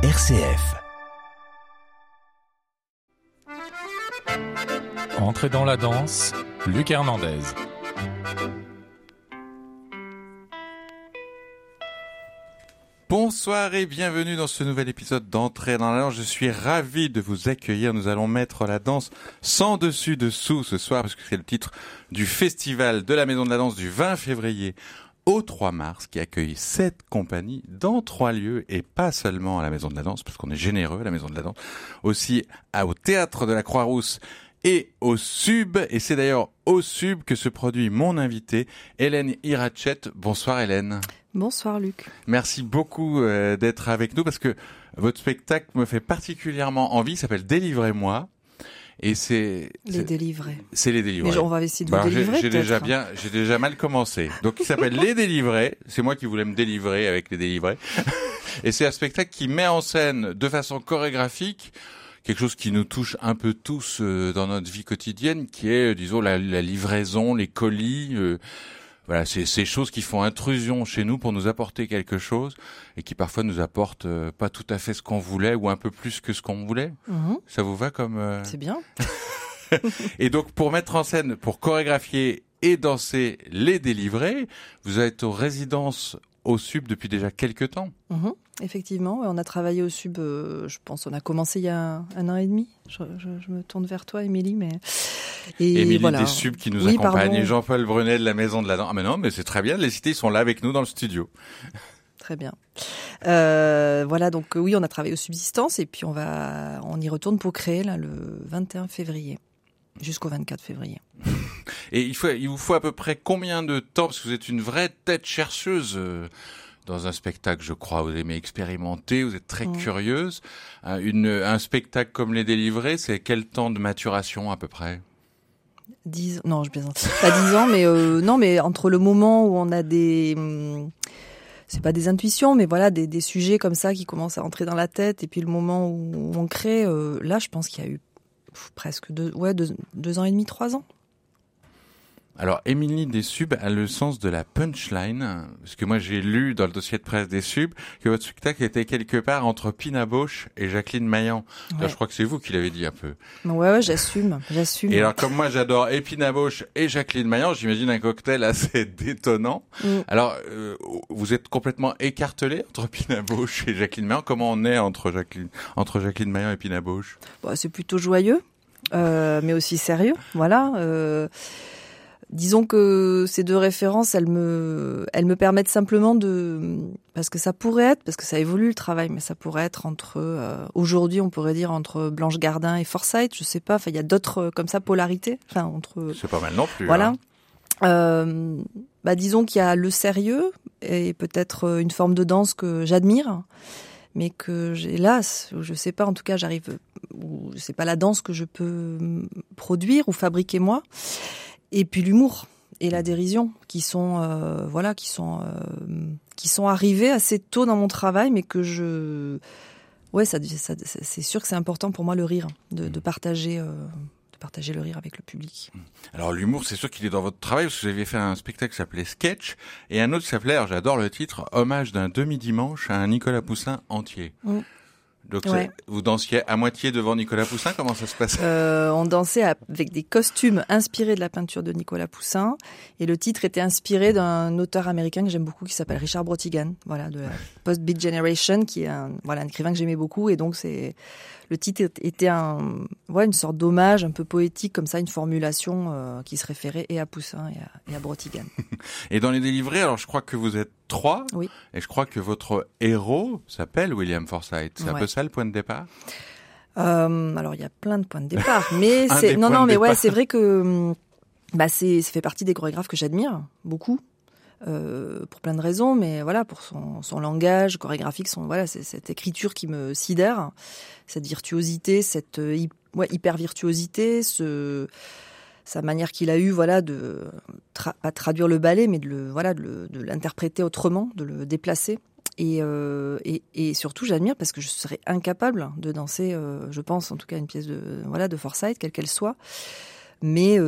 RCF. Entrez dans la danse, Luc Hernandez. Bonsoir et bienvenue dans ce nouvel épisode d'Entrée dans la danse. Je suis ravi de vous accueillir. Nous allons mettre la danse sans dessus dessous ce soir parce que c'est le titre du festival de la Maison de la Danse du 20 février au 3 mars qui accueille sept compagnies dans trois lieux et pas seulement à la Maison de la Danse parce qu'on est généreux à la Maison de la Danse, aussi au Théâtre de la Croix-Rousse et au Sub. Et c'est d'ailleurs au Sub que se produit mon invité, Hélène Irachet. Bonsoir Hélène. Bonsoir Luc. Merci beaucoup euh, d'être avec nous parce que votre spectacle me fait particulièrement envie. Il s'appelle Délivrez-moi. Et c'est les délivrés. C'est les délivrés. Mais on va essayer de vous délivrer. J'ai déjà bien, j'ai déjà mal commencé. Donc il s'appelle Les délivrés. C'est moi qui voulais me délivrer avec les délivrés. Et c'est un spectacle qui met en scène de façon chorégraphique quelque chose qui nous touche un peu tous euh, dans notre vie quotidienne, qui est, disons, la, la livraison, les colis. Euh, voilà, c'est ces choses qui font intrusion chez nous pour nous apporter quelque chose et qui parfois nous apportent euh, pas tout à fait ce qu'on voulait ou un peu plus que ce qu'on voulait. Mhm. Ça vous va comme C'est bien. Et donc pour mettre en scène, pour chorégraphier et danser les délivrés, vous êtes aux résidences au Sub depuis déjà quelques temps. Mhm. Effectivement, on a travaillé au Sub, euh, je pense, on a commencé il y a un, an et demi. Je, je, je, me tourne vers toi, Émilie, mais et Émilie voilà. des Sub qui nous oui, accompagne, Jean-Paul Brunet de la Maison de la Danse. Ah mais non, mais c'est très bien, les cités sont là avec nous dans le studio. Très bien. Euh, voilà, donc oui, on a travaillé aux subsistances et puis on va, on y retourne pour créer là le 21 février jusqu'au 24 février. Et il, faut, il vous faut à peu près combien de temps Parce que vous êtes une vraie tête chercheuse euh, dans un spectacle, je crois. Vous aimez expérimenter, vous êtes très Mmh. curieuse. Un, une, un spectacle comme Les Délivrés, c'est quel temps de maturation à peu près? 10 non, je plaisante. Pas 10 ans, mais euh, non, mais entre le moment où on a des hum, c'est pas des intuitions, mais voilà, des, des, sujets comme ça qui commencent à entrer dans la tête, et puis le moment où on crée, euh, là, je pense qu'il y a eu presque deux, ouais, deux, deux ans et demi, trois ans. Alors, Émilie des Subs a le sens de la punchline, parce que moi j'ai lu dans le dossier de presse des Subs que votre spectacle était quelque part entre Pina Bausch et Jacqueline Maillan. Ouais. Là, je crois que c'est vous qui l'avez dit un peu. Ouais, ouais, j'assume, j'assume. Et alors, comme moi j'adore et Pina Bausch et Jacqueline Maillan, j'imagine un cocktail assez détonnant. Mm. Alors, euh, vous êtes complètement écartelé entre Pina Bausch et Jacqueline Maillan. Comment on est entre Jacqueline, entre Jacqueline Maillan et Pina Bausch bon, C'est plutôt joyeux, euh, mais aussi sérieux, voilà. Euh, Disons que ces deux références, elles me, elles me permettent simplement de, parce que ça pourrait être, parce que ça évolue le travail, mais ça pourrait être entre, euh, aujourd'hui, on pourrait dire entre Blanche Gardin et Forsyth, je sais pas. Enfin, il y a d'autres euh, comme ça polarités. Enfin, entre. C'est pas mal non plus. Voilà. Hein. Euh, bah, disons qu'il y a le sérieux et peut-être euh, une forme de danse que j'admire, mais que hélas, je sais pas. En tout cas, j'arrive, c'est pas la danse que je peux produire ou fabriquer moi. Et puis l'humour et la dérision qui sont euh, voilà qui sont euh, qui sont arrivés assez tôt dans mon travail mais que je ouais ça, ça c'est sûr que c'est important pour moi le rire de, de partager euh, de partager le rire avec le public. Alors l'humour, c'est sûr qu'il est dans votre travail parce que vous avez fait un spectacle qui s'appelait Sketch et un autre qui s'appelait, j'adore le titre, Hommage d'un demi-dimanche à un Nicolas Poussin entier. Donc Ouais. vous dansiez à moitié devant Nicolas Poussin, comment ça se passe? Euh, on dansait avec des costumes inspirés de la peinture de Nicolas Poussin. Et le titre était inspiré d'un auteur américain que j'aime beaucoup qui s'appelle Richard Brotigan, voilà de la Post Beat Generation qui est un voilà un écrivain que j'aimais beaucoup. Et donc c'est le titre était un ouais une sorte d'hommage un peu poétique comme ça une formulation euh, qui se référait et à Poussin et à, et à Brotigan. Et dans les délivrés, alors je crois que vous êtes trois Oui. et je crois que votre héros s'appelle William Forsythe. C'est un peu ça le point de départ? Euh, alors il y a plein de points de départ, mais c'est non non mais ouais c'est vrai que hum, bah c'est ça fait partie des chorégraphes que j'admire beaucoup euh, pour plein de raisons, mais voilà pour son, langage chorégraphique, son voilà cette écriture qui me sidère, cette virtuosité, cette euh, hyper virtuosité, sa manière qu'il a eu voilà de tra pas traduire le ballet mais de voilà de l'interpréter autrement, de le déplacer. Et, euh, et, surtout, j'admire parce que je serais incapable de danser, je pense en tout cas, une pièce de voilà de Forsyth, quelle qu'elle soit. Mais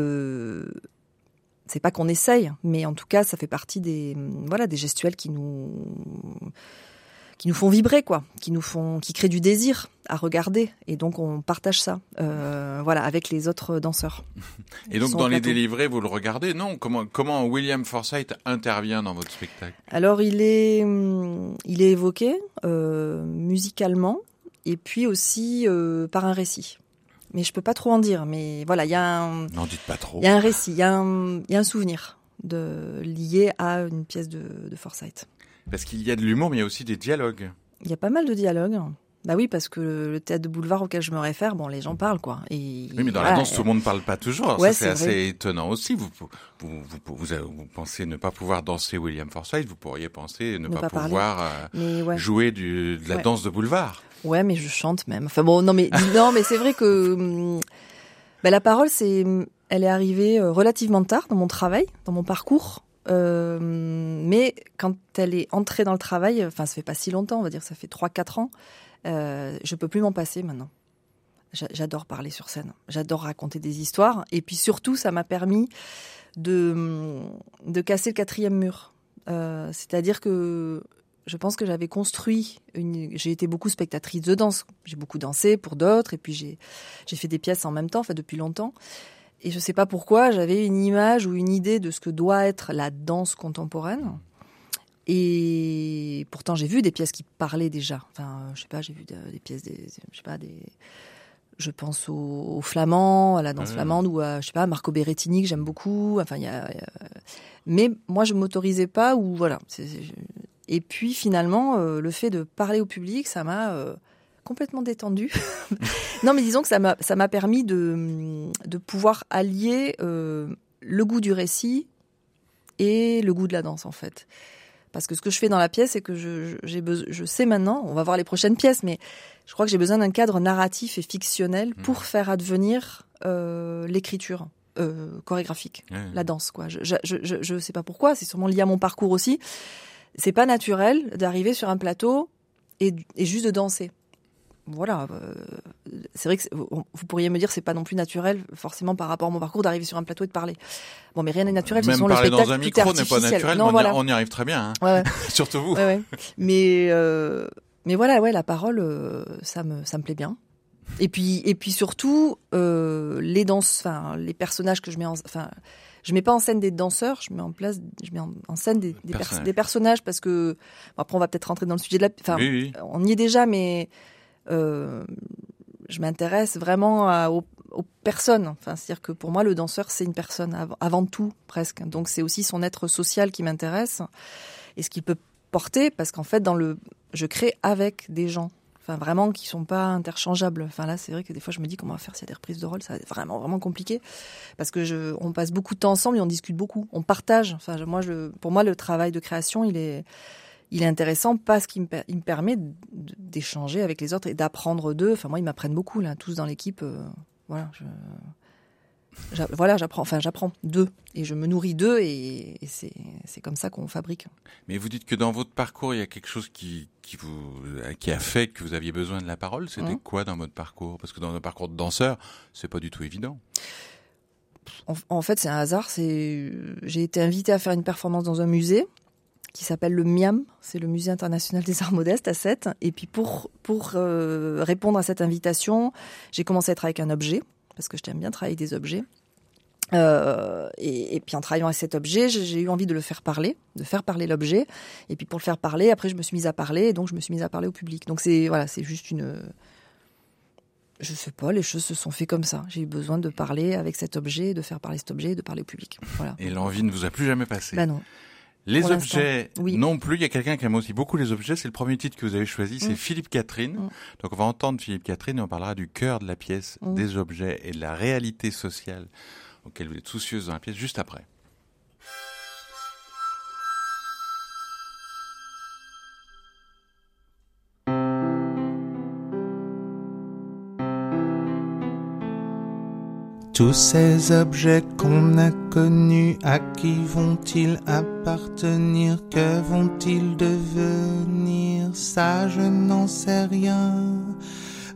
c'est pas qu'on essaye, mais en tout cas, ça fait partie des voilà des gestuels qui nous qui nous font vibrer, quoi, qui nous font, qui créent du désir à regarder. Et donc on partage ça, euh, voilà, avec les autres danseurs. Et donc dans les délivrés, vous le regardez, non Comment comment William Forsythe intervient dans votre spectacle? Alors il est hum, il est évoqué euh, musicalement et puis aussi euh, par un récit. Mais je peux pas trop en dire. Mais voilà, il y a un. Non, dites pas trop. Il y a un récit, il y a un, y a un souvenir de lié à une pièce de, de Forsythe. Parce qu'il y a de l'humour, mais il y a aussi des dialogues. Il y a pas mal de dialogues. Bah oui, parce que le théâtre de boulevard auquel je me réfère, bon, les gens parlent, quoi. Et, oui, mais dans la danse, tout le monde ne parle pas toujours. Ouais, c'est assez étonnant aussi. Vous vous, vous, vous, vous, pensez ne pas pouvoir danser William Forsythe, vous pourriez penser ne, Ne pas, pas pouvoir euh, ouais. jouer du, de la Ouais. danse de boulevard. Ouais, mais je chante même. Enfin bon, non, mais non, mais c'est vrai que hum, bah, la parole, c'est, elle est arrivée euh, relativement tard dans mon travail, dans mon parcours. Euh, mais quand elle est entrée dans le travail, enfin, ça fait pas si longtemps, on va dire, ça fait 3-4 ans, euh, je peux plus m'en passer maintenant. J'a- J'adore parler sur scène, j'adore raconter des histoires, et puis surtout, ça m'a permis de, de casser le quatrième mur. Euh, C'est-à-dire que je pense que j'avais construit une. J'ai été beaucoup spectatrice de danse. J'ai beaucoup dansé pour d'autres, et puis j'ai j'ai fait des pièces en même temps, enfin depuis longtemps. Et je sais pas pourquoi, j'avais une image ou une idée de ce que doit être la danse contemporaine. Et pourtant, j'ai vu des pièces qui parlaient déjà. Enfin, je sais pas, j'ai vu de- des pièces, des, je sais pas, des. Je pense au, au flamand, à la danse flamande ou à, je sais pas, Marco Berrettini que j'aime beaucoup. Enfin, il y a. euh, Mais moi, je m'autorisais pas ou voilà. Et puis finalement, euh, le fait de parler au public, ça m'a euh, complètement détendu. non, mais disons que ça m'a ça m'a permis de de pouvoir allier euh, le goût du récit et le goût de la danse en fait. Parce que ce que je fais dans la pièce, c'est que je, je- j'ai besoin, je sais maintenant, on va voir les prochaines pièces, mais je crois que j'ai besoin d'un cadre narratif et fictionnel pour faire advenir l'écriture chorégraphique Ouais. la danse quoi. Je je, je, je, je sais pas pourquoi, c'est sûrement lié à mon parcours aussi. C'est pas naturel d'arriver sur un plateau et, et juste de danser. Voilà, euh, c'est vrai que vous pourriez me dire c'est pas non plus naturel forcément par rapport à mon parcours d'arriver sur un plateau et de parler. Bon, mais rien n'est naturel. ce Même sont le parler dans spectacle, un micro n'est pas naturel, Non, mais on, y- voilà. on y arrive très bien. hein. Ouais, ouais. Surtout vous. Ouais, ouais. Mais euh, mais voilà, ouais, la parole, euh, ça me ça me plaît bien. Et puis et puis surtout les danses, enfin les personnages que je mets en, enfin je mets pas en scène des danseurs, je mets en place, je mets en, en scène des, des, pers- Personnages. des personnages parce que bon, après on va peut-être rentrer dans le sujet de la, enfin Oui, oui. on y est déjà, mais euh, je m'intéresse vraiment à- aux, aux personnes. Enfin, c'est-à-dire que pour moi, le danseur, c'est une personne av- avant tout, presque. Donc, c'est aussi son être social qui m'intéresse et ce qu'il peut porter, parce qu'en fait, dans le, je crée avec des gens. Enfin, vraiment, qui sont pas interchangeables. Enfin, là, c'est vrai que des fois, je me dis comment on va faire s'il y a des reprises de rôle. Ça va être vraiment, vraiment compliqué. Parce que je, on passe beaucoup de temps ensemble et on discute beaucoup. On partage. Enfin, moi, je, pour moi, le travail de création, il est, il est intéressant parce qu'il me, il me permet d'échanger avec les autres et d'apprendre d'eux. Enfin, moi, ils m'apprennent beaucoup, là, tous dans l'équipe. euh, voilà, je, voilà, j'apprends, enfin, j'apprends d'eux et je me nourris d'eux et, et c'est, c'est comme ça qu'on fabrique. Mais vous dites que dans votre parcours, il y a quelque chose qui, qui vous, qui a fait que vous aviez besoin de la parole. C'était Mhm. quoi dans votre parcours? Parce que dans un parcours de danseur, c'est pas du tout évident. En, en fait, c'est un hasard. C'est, j'ai été invitée à faire une performance dans un musée qui s'appelle le MIAM, c'est le Musée international des arts modestes à Sète. Et puis pour pour euh, répondre à cette invitation, j'ai commencé à travailler avec un objet parce que j'aime bien travailler des objets. Euh, et, et puis en travaillant avec cet objet, j'ai eu envie de le faire parler, de faire parler l'objet. Et puis pour le faire parler, après je me suis mise à parler, et donc je me suis mise à parler au public. Donc c'est voilà, c'est juste une, je sais pas, les choses se sont fait comme ça. J'ai eu besoin de parler avec cet objet, de faire parler cet objet, et de parler au public. Voilà. Et l'envie ne vous a plus jamais passé. Bah non. Les objets oui. non plus. Il y a quelqu'un qui aime aussi beaucoup les objets. C'est le premier titre que vous avez choisi. C'est Mm. Philippe Catherine. Mm. Donc on va entendre Philippe Catherine et on parlera du cœur de la pièce, Mm. des objets et de la réalité sociale auquel vous êtes soucieuse dans la pièce juste après. Tous ces objets qu'on a connus, à qui vont-ils appartenir? Que vont-ils devenir? Ça, je n'en sais rien.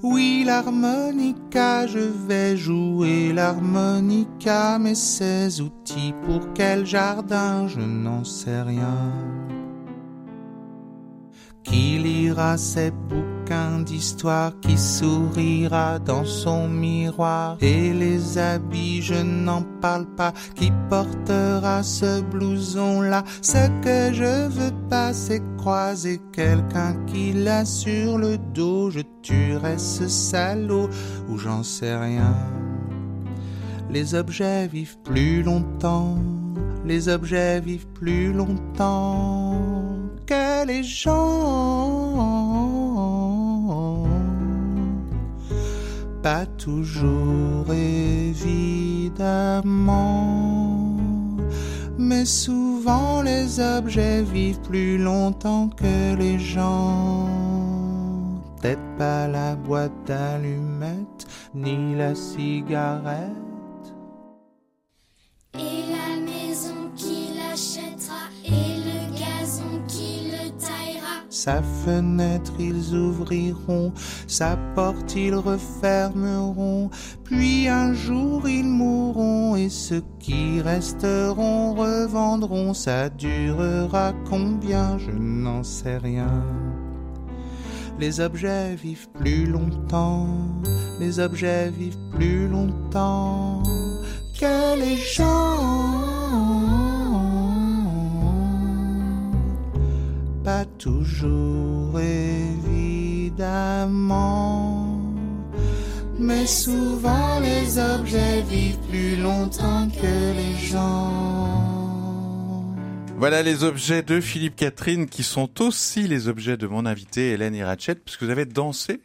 Oui, l'harmonica, je vais jouer l'harmonica, mais ces outils pour quel jardin, je n'en sais rien. Qui lira ses bouquins? D'histoire, qui sourira dans son miroir. Et les habits, je n'en parle pas, qui portera ce blouson-là. Ce que je veux pas, c'est croiser quelqu'un qui l'a sur le dos. Je tuerai ce salaud, ou j'en sais rien. Les objets vivent plus longtemps, les objets vivent plus longtemps que les gens. Pas toujours évidemment, mais souvent les objets vivent plus longtemps que les gens. Peut-être pas la boîte d'allumettes, ni la cigarette. Sa fenêtre ils ouvriront, sa porte ils refermeront, puis un jour ils mourront et ceux qui resteront revendront. Ça durera combien? Je n'en sais rien. Les objets vivent plus longtemps, les objets vivent plus longtemps que les. Pas toujours évidemment, mais souvent les objets vivent plus longtemps que les gens. Voilà les objets de Philippe Catherine qui sont aussi les objets de mon invité Hélène Irachet, puisque vous avez dansé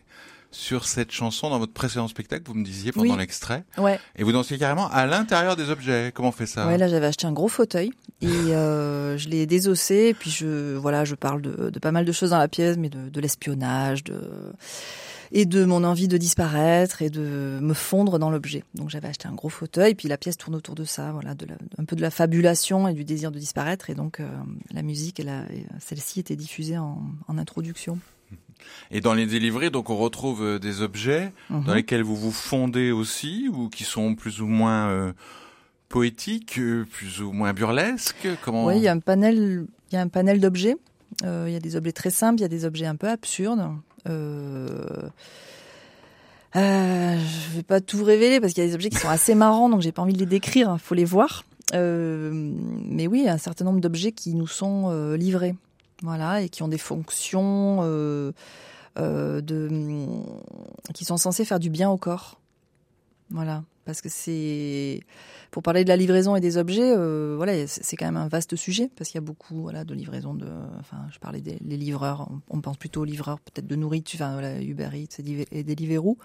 sur cette chanson dans votre précédent spectacle, vous me disiez pendant Oui. l'extrait. Ouais. Et vous dansiez carrément à l'intérieur des objets. Comment on fait ça? Ouais, là j'avais acheté un gros fauteuil et euh, je l'ai désossé. Et puis je, voilà, je parle de, de pas mal de choses dans la pièce, mais de, de l'espionnage, de et de mon envie de disparaître et de me fondre dans l'objet. Donc j'avais acheté un gros fauteuil, puis la pièce tourne autour de ça, voilà, de la, un peu de la fabulation et du désir de disparaître. Et donc euh, la musique, celle-ci était diffusée en, en introduction. Et dans les délivrés, donc on retrouve euh, des objets Mhm. dans lesquels vous vous fondez aussi, ou qui sont plus ou moins euh, poétiques, euh, plus ou moins burlesques? Comment Oui, il y a un panel, il y a un panel d'objets. Euh, il y a des objets très simples, il y a des objets un peu absurdes. Euh, euh, je vais pas tout révéler parce qu'il y a des objets qui sont assez marrants, donc j'ai pas envie de les décrire. Il faut les voir. Euh, mais oui, il y a un certain nombre d'objets qui nous sont euh, livrés, voilà, et qui ont des fonctions euh, euh, de, qui sont censés faire du bien au corps. Voilà, parce que c'est pour parler de la livraison et des objets, euh, voilà, c'est quand même un vaste sujet parce qu'il y a beaucoup, voilà, de livraison de. Enfin, je parlais des les livreurs. On, pense plutôt aux livreurs, peut-être de nourriture, enfin, voilà, Uber Eats et Deliveroo.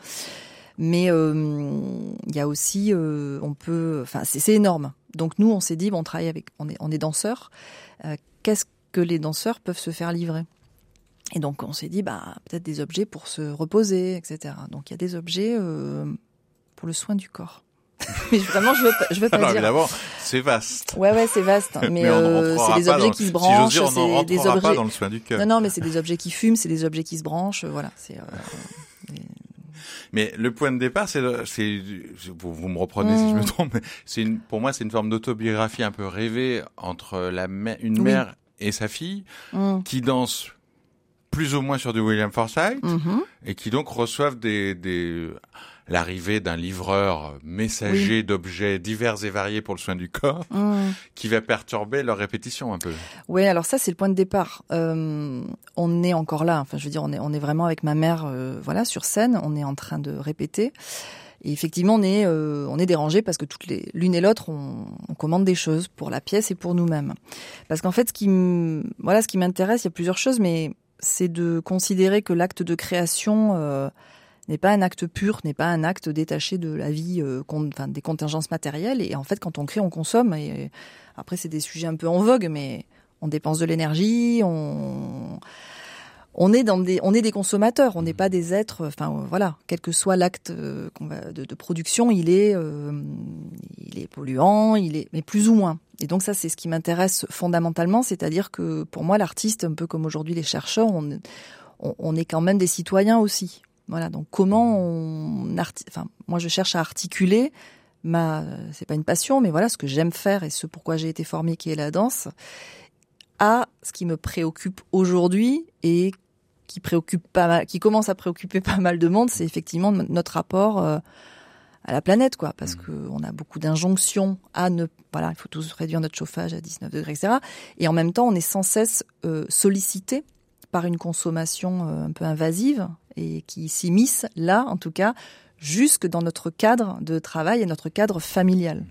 Mais il y a aussi, on peut, enfin, c'est énorme. Donc nous, on s'est dit, bon, on travaille avec, on est, on est danseurs. Qu'est-ce que les danseurs peuvent se faire livrer Et donc on s'est dit, bah, peut-être des objets pour se reposer, etc. Donc il y a des objets euh, pour le soin du corps. Mais vraiment, je veux, pas- je veux pas Alors dire. évidemment, c'est vaste. Ouais, ouais, c'est vaste. Mais, euh, c'est des objets qui se branchent, c'est des rentrera pas objets. dans le soin du cœur. Non, non, mais c'est des objets qui fument, c'est des objets qui se branchent. Voilà, c'est. euh, Mais le point de départ, c'est, vous, vous me reprenez si je me Mm. trompe, mais c'est pour moi, c'est une forme d'autobiographie un peu rêvée entre la une Oui. mère et sa fille hum, qui dansent plus ou moins sur du William Forsythe mhm. et qui donc reçoivent des, des l'arrivée d'un livreur messager d'objets divers et variés pour le soin du corps Hum. qui va perturber leur répétition un peu. Ouais, alors ça c'est le point de départ. Euh, on est encore là. Enfin, je veux dire, on est on est vraiment avec ma mère, euh, voilà, sur scène. On est en train de répéter. Et effectivement, on est euh, on est dérangé parce que toutes les l'une et l'autre on, on commande des choses pour la pièce et pour nous-mêmes. Parce qu'en fait, ce qui voilà, ce qui m'intéresse, il y a plusieurs choses, mais c'est de considérer que l'acte de création euh, n'est pas un acte pur, n'est pas un acte détaché de la vie, euh, des contingences matérielles. Et en fait, quand on crée, on consomme. Et après, c'est des sujets un peu en vogue, mais on dépense de l'énergie, on on est dans des on est des consommateurs, on n'est pas des êtres. Enfin voilà, quel que soit l'acte euh, qu'on va de, de production, il est euh, il est polluant, il est mais plus ou moins. Et donc ça, c'est ce qui m'intéresse fondamentalement, c'est-à-dire que pour moi, l'artiste, un peu comme aujourd'hui les chercheurs, on, on, on est quand même des citoyens aussi. Voilà. Donc comment on, enfin, moi, je cherche à articuler ma, c'est pas une passion, mais voilà, ce que j'aime faire et ce pourquoi j'ai été formée, qui est la danse, à ce qui me préoccupe aujourd'hui et qui préoccupe pas mal, qui commence à préoccuper pas mal de monde, c'est effectivement notre rapport euh, à la planète, quoi, parce que on a beaucoup d'injonctions à ne, voilà, il faut tous réduire notre chauffage à 19 degrés, etc. Et en même temps, on est sans cesse euh, sollicité par une consommation euh, un peu invasive et qui s'immisce là, en tout cas, jusque dans notre cadre de travail et notre cadre familial.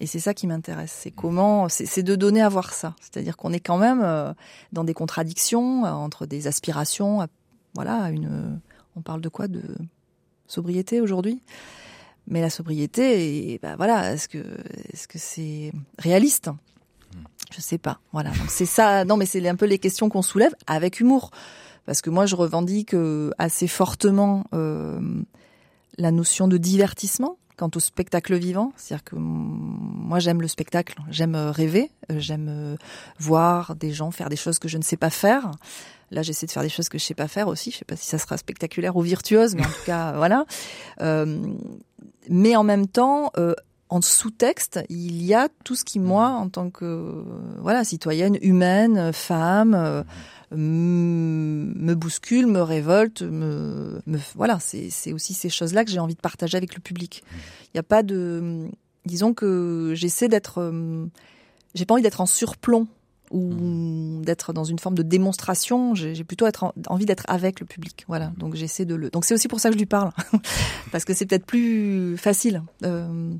Et c'est ça qui m'intéresse. C'est comment, c'est de donner à voir ça. C'est-à-dire qu'on est quand même euh, dans des contradictions euh, entre des aspirations, à, voilà, à une. On parle de quoi? De sobriété aujourd'hui? Mais la sobriété, et bah voilà, est-ce que est-ce que c'est réaliste? Je sais pas. Voilà. Donc c'est ça. Non, mais c'est un peu les questions qu'on soulève avec humour, parce que moi je revendique euh, assez fortement euh, la notion de divertissement quant au spectacle vivant. C'est-à-dire que moi j'aime le spectacle, j'aime euh, rêver, euh, j'aime euh, voir des gens faire des choses que je ne sais pas faire. Là, j'essaie de faire des choses que je sais pas faire aussi. Je sais pas si ça sera spectaculaire ou virtuose, mais en tout cas, voilà. Mais en même temps, en sous-texte, il y a tout ce qui, moi, en tant que voilà citoyenne humaine, femme, euh, me bouscule, me révolte, me, me voilà. C'est aussi ces choses-là que j'ai envie de partager avec le public. Il n'y a pas de, disons que j'essaie d'être, euh, j'ai pas envie d'être en surplomb ou d'être dans une forme de démonstration. J'ai plutôt être en- envie d'être avec le public. Voilà. Donc j'essaie de le. Donc c'est aussi pour ça que je lui parle, parce que c'est peut-être plus facile euh,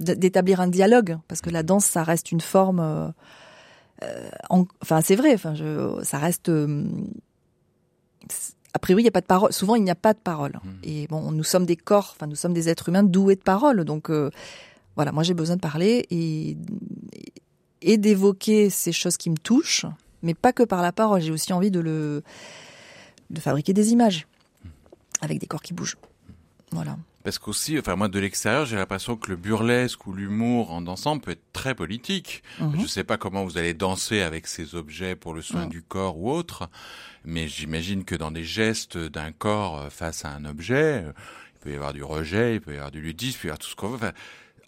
d'établir un dialogue, parce que la danse, ça reste une forme. euh, euh, en- Enfin, c'est vrai. Enfin, je, ça reste. euh, a priori, il n'y a pas de parole. Souvent, il n'y a pas de parole. Et bon, nous sommes des corps. Enfin, nous sommes des êtres humains doués de parole. Donc, euh, voilà, moi, j'ai besoin de parler et et d'évoquer ces choses qui me touchent, mais pas que par la parole. J'ai aussi envie de le de fabriquer des images avec des corps qui bougent. Voilà. Parce qu'aussi, enfin moi de l'extérieur, j'ai l'impression que le burlesque ou l'humour en dansant peut être très politique. Mhm. Je sais pas comment vous allez danser avec ces objets pour le soin du corps ou autre, mais j'imagine que dans des gestes d'un corps euh, face à un objet, euh, il peut y avoir du rejet, il peut y avoir du ludisme, il peut y avoir tout ce qu'on veut. Enfin,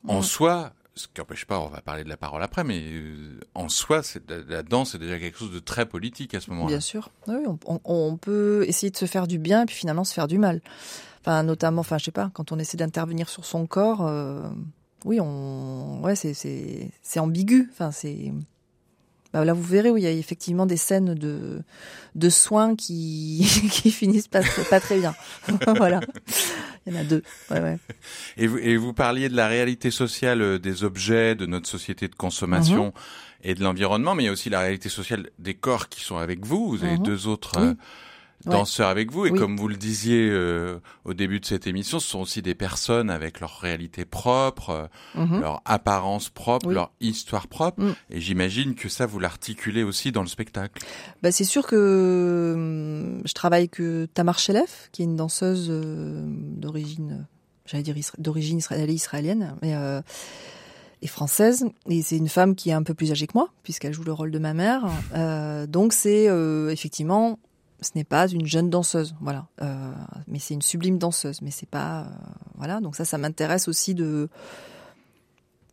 en Mhm. soi, ce qui n'empêche pas, on va parler de la parole après, mais euh, en soi, la, la danse est déjà quelque chose de très politique à ce moment-là. Bien sûr. Oui, on, on- on peut essayer de se faire du bien et puis finalement se faire du mal. Enfin, notamment, enfin, je sais pas, quand on essaie d'intervenir sur son corps, euh, oui, on, ouais, c'est c'est c'est ambigu. Enfin, c'est bah, là, vous verrez où il y a effectivement des scènes de de soins qui qui finissent pas très- pas très bien. voilà. Il y en a deux. Ouais, ouais. Et vous, et vous parliez de la réalité sociale euh, des objets, de notre société de consommation Mhm. et de l'environnement, mais il y a aussi la réalité sociale des corps qui sont avec vous. Vous avez Mhm. deux autres Oui. Danseurs avec vous, et Oui. comme vous le disiez euh, au début de cette émission, ce sont aussi des personnes avec leur réalité propre, euh, Mhm. leur apparence propre, Oui. leur histoire propre. Mm. Et j'imagine que ça, vous l'articulez aussi dans le spectacle. Bah, c'est sûr que hum, je travaille que Tamar Shelef, qui est une danseuse euh, d'origine, j'allais dire d'origine israélienne, israélienne, mais euh, et française. Et c'est une femme qui est un peu plus âgée que moi, puisqu'elle joue le rôle de ma mère. Euh, donc c'est euh, effectivement, ce n'est pas une jeune danseuse, voilà. Euh, mais c'est une sublime danseuse. Mais c'est pas, euh, voilà. Donc ça, ça m'intéresse aussi de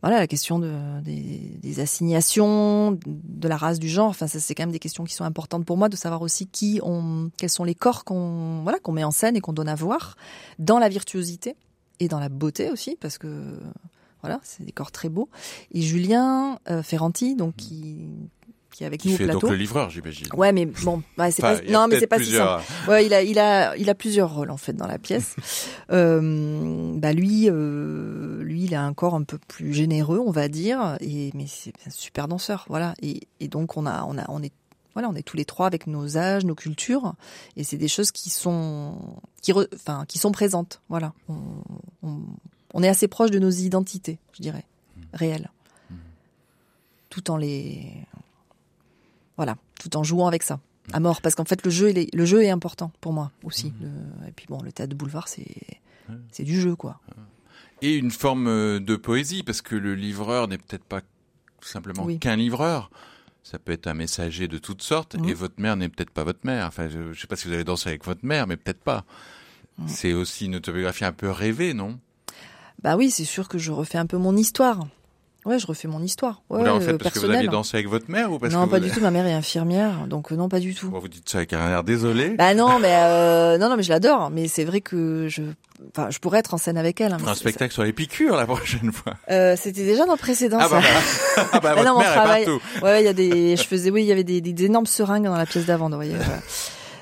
voilà la question de, des, des assignations, de la race, du genre. Enfin, ça c'est quand même des questions qui sont importantes pour moi de savoir aussi qui on, quels sont les corps qu'on voilà qu'on met en scène et qu'on donne à voir dans la virtuosité et dans la beauté aussi parce que voilà c'est des corps très beaux. Et Julien euh, Ferranti donc qui qui est avec Qui nous au fait plateau. donc le livreur, j'imagine. Ouais, mais bon, ouais, c'est Enfin, pas, non, mais c'est pas si simple. plusieurs- Ouais, il a, il a, il a plusieurs rôles en fait dans la pièce. euh, bah lui, euh, lui, il a un corps un peu plus généreux, on va dire, et mais c'est un super danseur, voilà. Et, et donc on a, on a, on est, voilà, on est tous les trois avec nos âges, nos cultures, et c'est des choses qui sont, qui, re- enfin, qui sont présentes, voilà. On, on, on est assez proche de nos identités, je dirais, réelles, tout en les, voilà, tout en jouant avec ça à mort parce qu'en fait le jeu il est, le jeu est important pour moi aussi Le- et puis bon le théâtre de boulevard c'est c'est du jeu quoi Et une forme euh, de poésie, parce que le livreur n'est peut-être pas simplement Oui. qu'un livreur. Ça peut être un messager de toutes sortes, Mhm. et votre mère n'est peut-être pas votre mère. Enfin, je, je sais pas si vous avez dansé avec votre mère, mais peut-être pas. Mhm. C'est aussi une autobiographie un peu rêvée, non? Bah oui c'est sûr que je refais un peu mon histoire Ouais, je refais mon histoire. Ouais, Vous la refaites euh, parce que vous aviez dansé avec votre mère ou parce non, que pas vous... du tout. Ma mère est infirmière, donc euh, non, pas du tout. Bon, vous dites ça avec un air désolé. Bah non, mais euh, non, non, mais je l'adore. Mais c'est vrai que je, enfin, je pourrais être en scène avec elle. hein, un spectacle sur les piqûres la prochaine fois. Euh, C'était déjà dans le précédent. Ah bah, voilà. ah bah Ah votre non, mère travail- est partout. Ouais, il y a des, je faisais, oui, il y avait des, des, des énormes seringues dans la pièce d'avant, vous voyez. voilà.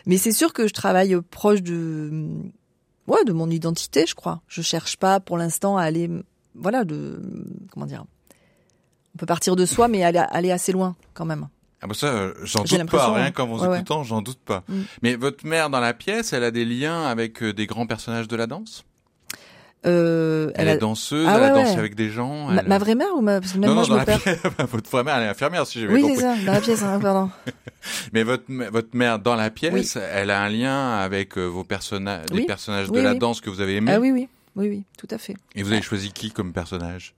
Mais c'est sûr que je travaille proche de, ouais, de mon identité, je crois. Je cherche pas pour l'instant à aller, voilà, de, comment dire. On peut partir de soi, mais aller, aller assez loin quand même. Ah bah ça, euh, j'en doute pas, rien hein. qu'en vous Ouais, ouais. écoutant, j'en doute pas. Mm. Mais votre mère dans la pièce, elle a des liens avec euh, des grands personnages de la danse? Euh, Elle, elle a- est danseuse, Ah elle a ouais, dansé avec des gens. ma, elle- ma vraie mère ou ma, parce que même non, moi non, je me perds. pièce, votre vraie mère, elle est infirmière, si j'ai bien Oui, compris. c'est ça, dans la pièce, hein, pardon. Mais votre, votre mère dans la pièce, elle a un lien avec vos personnages, les Oui. personnages de Oui, la oui. danse que vous avez aimés? Ah oui, oui, oui, oui, tout à fait. Et vous avez choisi qui comme personnage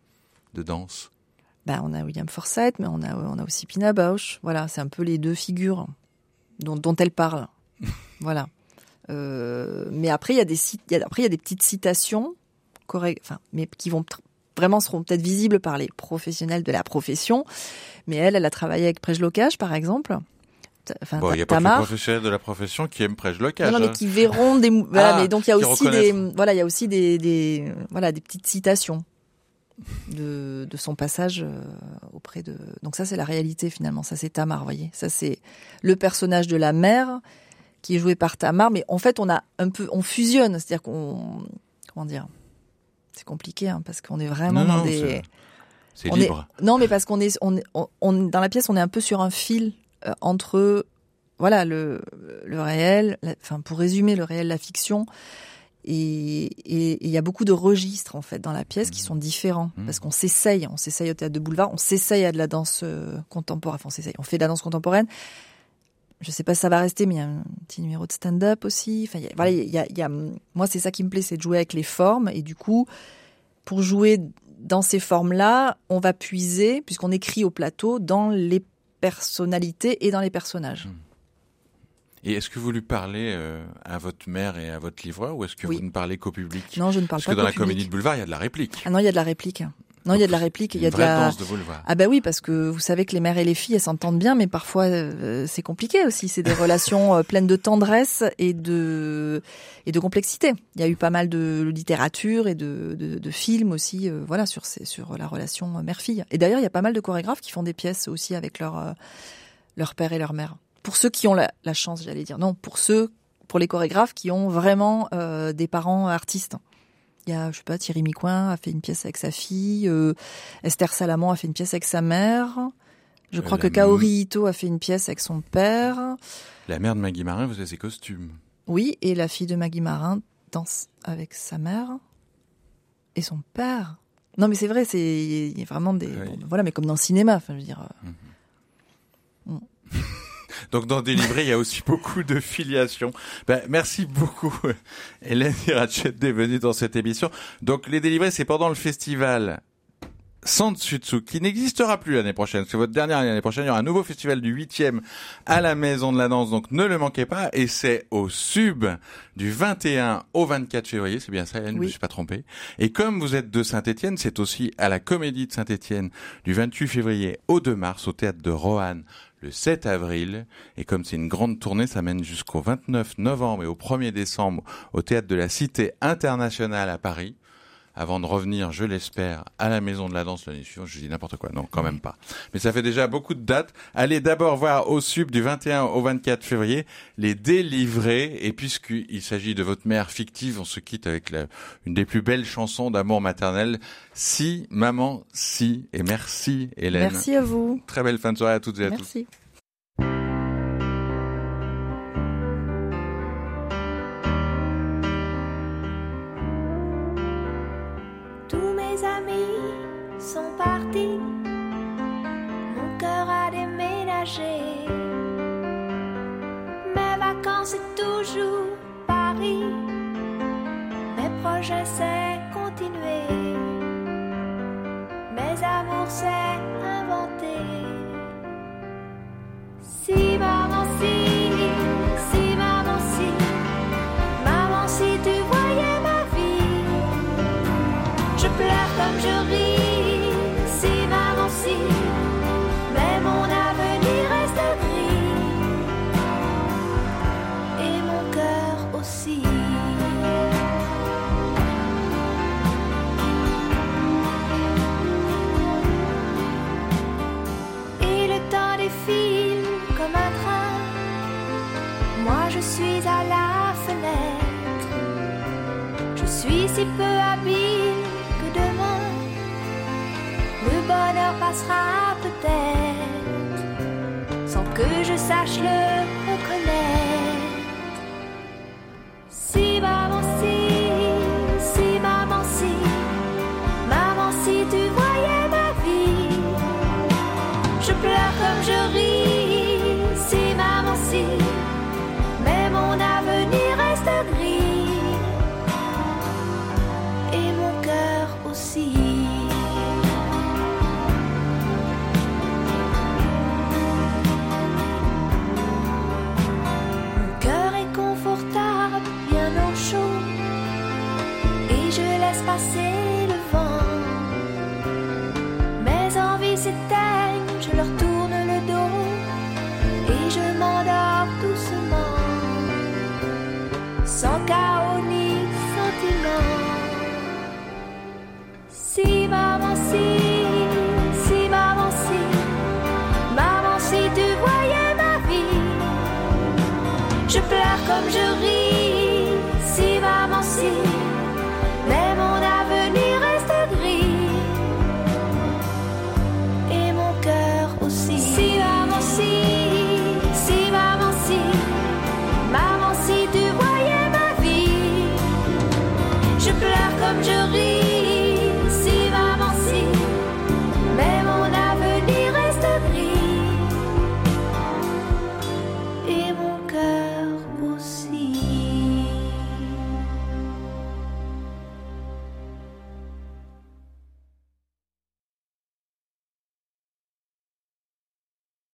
de danse? Bah, on a William Forsythe, mais on a, on a aussi Pina Bausch. Voilà, c'est un peu les deux figures dont, dont elle parle. voilà. Euh, mais après, il y a des y a, après il y a des petites citations enfin, mais qui vont vraiment seront peut-être visibles par les professionnels de la profession. Mais elle, elle a travaillé avec Locage, par exemple. Enfin, Bon, il n'y a pas que les professionnels de la profession qui aiment Prège Non, Locage. non, mais hein. qui verront des, voilà, Ah, mais donc il y a aussi des, voilà, il y a aussi des, des, voilà, des petites citations de, de son passage euh, auprès de. Donc ça, c'est la réalité finalement. Ça, c'est Tamar, vous voyez. Ça, c'est le personnage de la mère qui est joué par Tamar, mais en fait, on a un peu, on fusionne, c'est-à-dire qu'on, comment dire, c'est compliqué hein, parce qu'on est vraiment Non, dans non, des. c'est- C'est on libre. Est, non, mais parce qu'on est, on, est- on, on- dans la pièce, on est un peu sur un fil euh, entre, voilà, le, le réel, la- enfin, pour résumer, le réel, la fiction. Et il y a beaucoup de registres, en fait, dans la pièce qui sont différents. Mmh. Parce qu'on s'essaye, on s'essaye au théâtre de boulevard, on s'essaye à de la danse euh, contemporaine. Enfin, on s'essaye, on fait de la danse contemporaine. Je sais pas si ça va rester, mais il y a un petit numéro de stand-up aussi. Enfin, il y a- voilà, il y a, il y a- moi, c'est ça qui me plaît, c'est de jouer avec les formes. Et du coup, pour jouer dans ces formes-là, on va puiser, puisqu'on écrit au plateau, dans les personnalités et dans les personnages. Et est-ce que vous lui parlez euh, à votre mère et à votre livreur ou est-ce que Oui. vous ne parlez qu'au public? Non, je ne parle Parce pas que dans la public. comédie de boulevard, il y a de la réplique. Ah non, il y a de la réplique. Non, il y a de la réplique, il y a de la... danse de boulevard. Ah bah oui, parce que vous savez que les mères et les filles, elles s'entendent bien, mais parfois euh, c'est compliqué aussi. C'est des relations euh, pleines de tendresse et de et de complexité. Il y a eu pas mal de littérature et de, de, de films aussi, euh, voilà, sur ces, sur la relation mère-fille. Et d'ailleurs, il y a pas mal de chorégraphes qui font des pièces aussi avec leur euh, leur père et leur mère. Pour ceux qui ont la, la chance, j'allais dire, non, pour ceux, pour les chorégraphes qui ont vraiment euh, des parents artistes. Il y a, je sais pas, Thierry Micoin a fait une pièce avec sa fille, euh, Esther Salamon a fait une pièce avec sa mère. Je Euh, crois la que Kaori Ito a fait une pièce avec son père. La mère de Maggie Marin faisait ses costumes. Oui, et la fille de Maggie Marin danse avec sa mère et son père. Non, mais c'est vrai, c'est il y a vraiment des Oui. bon, voilà, mais comme dans le cinéma, enfin, je veux dire. euh, Donc dans Délivré, il y a aussi beaucoup de filiation. Ben, merci beaucoup Hélène Hirachette d'être venue dans cette émission. Donc les Délivrés, c'est pendant le festival Sansutsu, qui n'existera plus l'année prochaine. C'est votre dernière année. L'année prochaine, il y aura un nouveau festival du 8e à la Maison de la Danse, donc ne le manquez pas. Et c'est au Sub du 21 au 24 février. C'est bien ça, Hélène, je Oui. me suis pas trompé. Et comme vous êtes de Saint-Étienne, c'est aussi à la Comédie de Saint-Étienne du 28 février au 2 mars au Théâtre de Roanne le 7 avril. Et comme c'est une grande tournée, ça mène jusqu'au 29 novembre et au 1er décembre au Théâtre de la Cité Internationale à Paris. Avant de revenir, je l'espère, à la Maison de la Danse l'année suivante. Je dis n'importe quoi. Non, quand même pas. Mais ça fait déjà beaucoup de dates. Allez d'abord voir au Sub du 21 au 24 février les délivrés. Et puisqu'il s'agit de votre mère fictive, on se quitte avec la- une des plus belles chansons d'amour maternel. Si, maman, si. Et merci, Hélène. Merci à vous. Très belle fin de soirée à toutes et à tous. Merci. Mes projets c'est continuer, mes amours c'est si peu habile que demain le bonheur passera peut-être sans que je sache le reconnaître. Si maman si, si maman si, maman si tu voyais ma vie, je pleure comme je